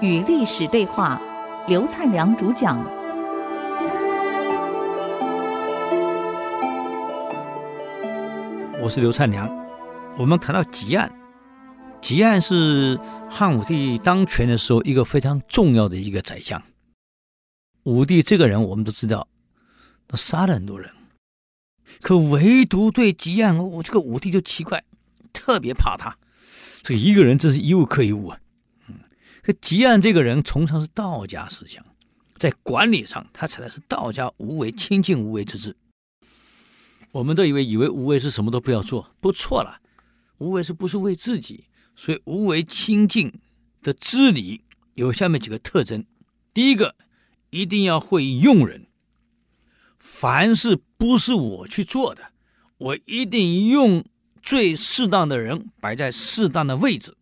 与历史对话，刘灿良主讲。我是刘灿良。我们谈到汲黯，汲黯是汉武帝当权的时候一个非常重要的一个宰相。武帝这个人，我们都知道，他杀了很多人，可唯独对汲黯，我这个武帝就奇怪，特别怕他。这一个人真是一物克一物啊。这吉安这个人崇尚是道家思想，在管理上他采的是道家无为、清净无为之治。我们都以为以为无为是什么都不要做，不错了。无为是不是为自己？所以无为清净的治理有下面几个特征：第一个，一定要会用人。凡事不是我去做的，我一定用最适当的人摆在适当的位置。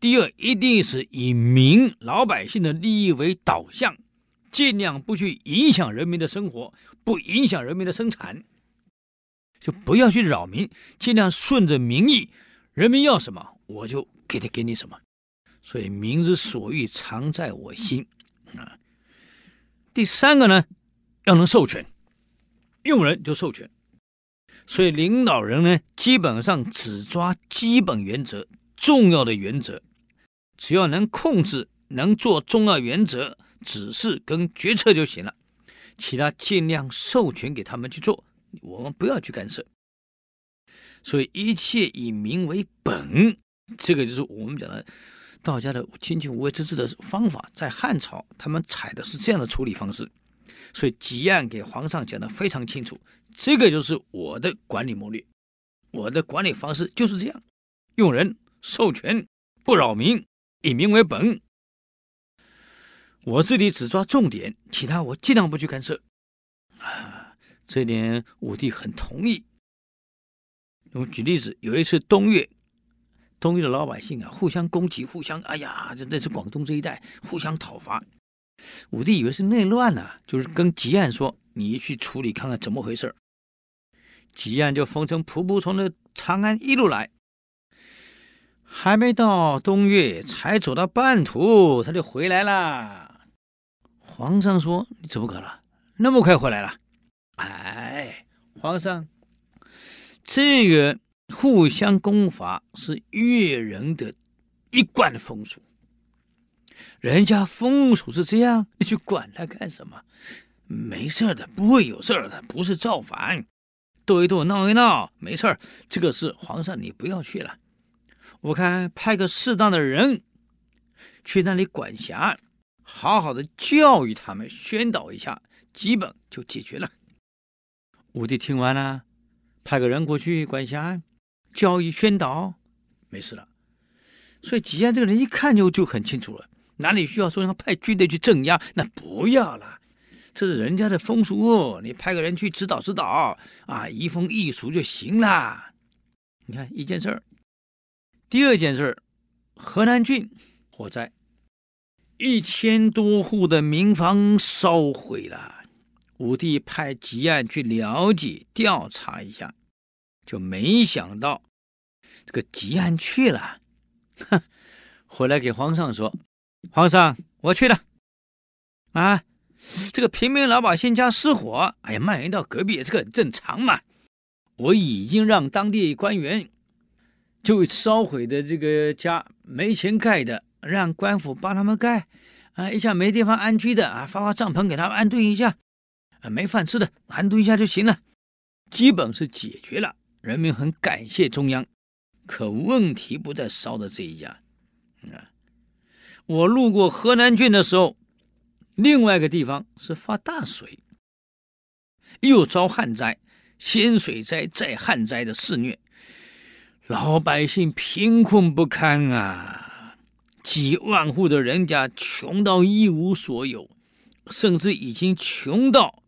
第二，一定是以民老百姓的利益为导向，尽量不去影响人民的生活，不影响人民的生产，就不要去扰民，尽量顺着民意，人民要什么我就给他给你什么。所以民之所欲，常在我心啊。第三个呢，要能授权，用人就授权。所以领导人呢，基本上只抓基本原则、重要的原则。只要能控制、能做重要原则指示跟决策就行了，其他尽量授权给他们去做，我们不要去干涉。所以一切以民为本，这个就是我们讲的道家的清净无为之治的方法。在汉朝，他们采的是这样的处理方式。所以汲黯给皇上讲的非常清楚，这个就是我的管理谋略，我的管理方式就是这样：用人、授权、不扰民。以民为本，我这里只抓重点，其他我尽量不去干涉。啊，这点武帝很同意。我举例子，有一次东越，东越的老百姓啊，互相攻击，互相哎呀，这那是广东这一带互相讨伐。武帝以为是内乱呢、啊，就是跟汲黯说：“你去处理看看怎么回事。”汲黯就风尘仆仆从那长安一路来。还没到东岳，才走到半途，他就回来了。皇上说：“你怎么搞了？那么快回来了？”哎，皇上，这个互相攻伐是越人的一贯风俗。人家风俗是这样，你去管他干什么？没事的，不会有事的，不是造反，斗一斗，闹一闹，没事。这个事皇上，你不要去了。我看派个适当的人去那里管辖，好好的教育他们，宣导一下，基本就解决了。武帝听完了，派个人过去管辖，教育宣导，没事了。所以吉安这个人一看就就很清楚了，哪里需要说要派军队去镇压，那不要了，这是人家的风俗，你派个人去指导指导啊，移风易俗就行了。你看一件事儿。第二件事儿，河南郡火灾，一千多户的民房烧毁了。武帝派吉安去了解调查一下，就没想到这个吉安去了，哼，回来给皇上说：“皇上，我去了。啊，这个平民老百姓家失火，哎呀，蔓延到隔壁，这个很正常嘛。我已经让当地官员。”就烧毁的这个家没钱盖的，让官府帮他们盖，啊，一下没地方安居的啊，发发帐篷给他们安顿一下，啊，没饭吃的安顿一下就行了，基本是解决了。人民很感谢中央，可问题不在烧的这一家，啊，我路过河南郡的时候，另外一个地方是发大水，又遭旱灾，先水灾再旱灾的肆虐。老百姓贫困不堪啊，几万户的人家穷到一无所有，甚至已经穷到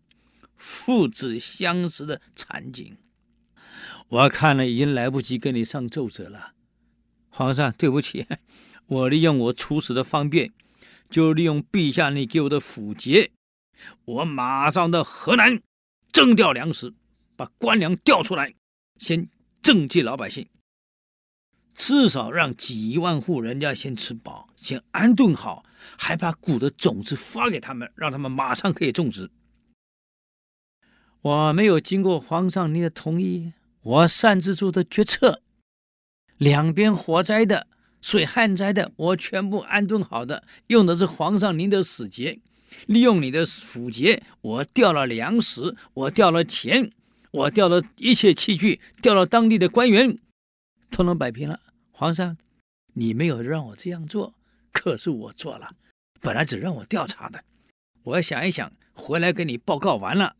父子相食的惨景。我看了已经来不及跟你上奏折了，皇上，对不起，我利用我出使的方便，就利用陛下你给我的符节，我马上到河南征调粮食，把官粮调出来，先赈济老百姓。至少让几万户人家先吃饱，先安顿好，还把谷的种子发给他们，让他们马上可以种植。我没有经过皇上您的同意，我擅自做的决策，两边火灾的、水旱灾的，我全部安顿好的，用的是皇上您的使节，利用你的府节，我调了粮食，我调了钱，我调了一切器具，调了当地的官员。都能摆平了，皇上，你没有让我这样做，可是我做了。本来只让我调查的，我想一想，回来给你报告完了，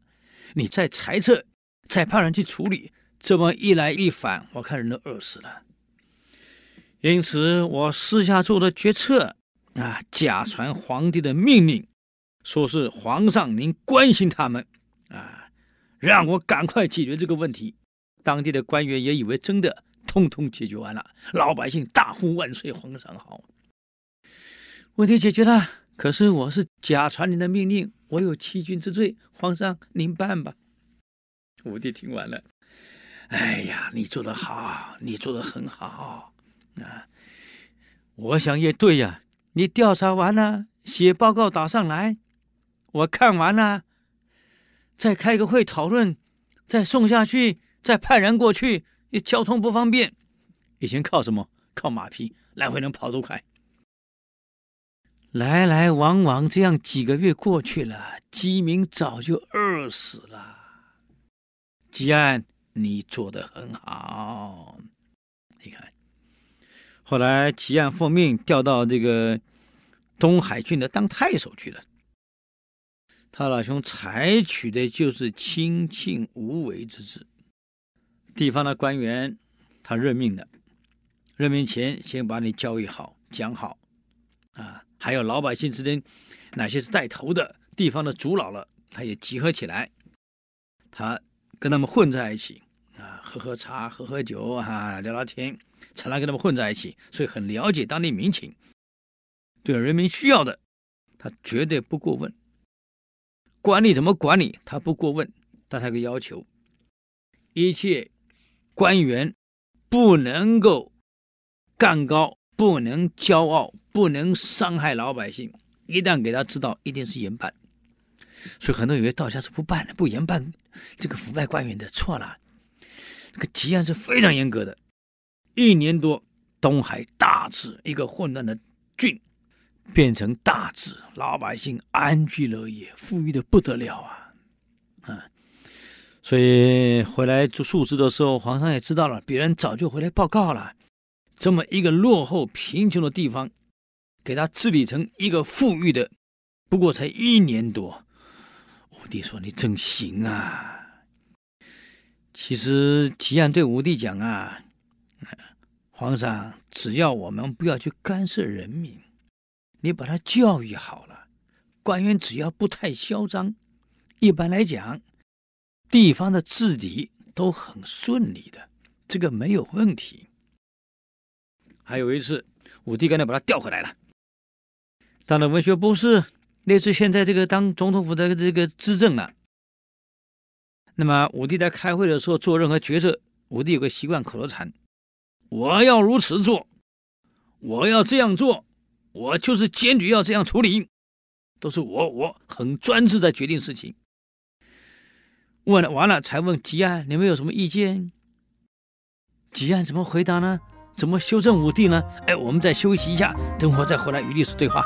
你再裁撤，再派人去处理。这么一来一返，我看人都饿死了。因此，我私下做的决策啊，假传皇帝的命令，说是皇上您关心他们啊，让我赶快解决这个问题。当地的官员也以为真的。通通解决完了，老百姓大呼万岁，皇上好。问题解决了，可是我是假传您的命令，我有欺君之罪，皇上您办吧。武帝听完了，哎呀，你做得好，你做得很好啊！我想也对呀，你调查完了，写报告打上来，我看完了，再开个会讨论，再送下去，再派人过去。交通不方便，以前靠什么？靠马匹，来回能跑多快？来来往往这样几个月过去了，鸡民早就饿死了。吉安，你做的很好。你看，后来吉安奉命调到这个东海郡的当太守去了。他老兄采取的就是亲庆无为之治。地方的官员，他任命的，任命前先把你教育好、讲好，啊，还有老百姓之间，哪些是带头的地方的主老了，他也集合起来，他跟他们混在一起，啊，喝喝茶、喝喝酒，哈、啊，聊聊天，常常跟他们混在一起，所以很了解当地民情，对人民需要的，他绝对不过问。管理怎么管理，他不过问，但他有个要求，一切。官员不能够干高，不能骄傲，不能伤害老百姓。一旦给他知道，一定是严办。所以很多人以为道家是不办的，不严办这个腐败官员的，错了。这个吉安是非常严格的。一年多，东海大治，一个混乱的郡变成大治，老百姓安居乐业，富裕的不得了啊！啊。所以回来做述职的时候，皇上也知道了，别人早就回来报告了。这么一个落后贫穷的地方，给他治理成一个富裕的，不过才一年多。武帝说：“你真行啊！”其实吉安对武帝讲啊：“ 皇上，只要我们不要去干涉人民，你把他教育好了，官员只要不太嚣张，一般来讲。”地方的治理都很顺利的，这个没有问题。还有一次，武帝干脆把他调回来了，当了文学博士，类似现在这个当总统府的这个资政了。那么武帝在开会的时候做任何决策，武帝有个习惯口头禅：“我要如此做，我要这样做，我就是坚决要这样处理，都是我，我很专制的决定事情。”问了完了，才问吉安，你们有什么意见？吉安怎么回答呢？怎么修正武帝呢？哎，我们再休息一下，等会再回来与历史对话。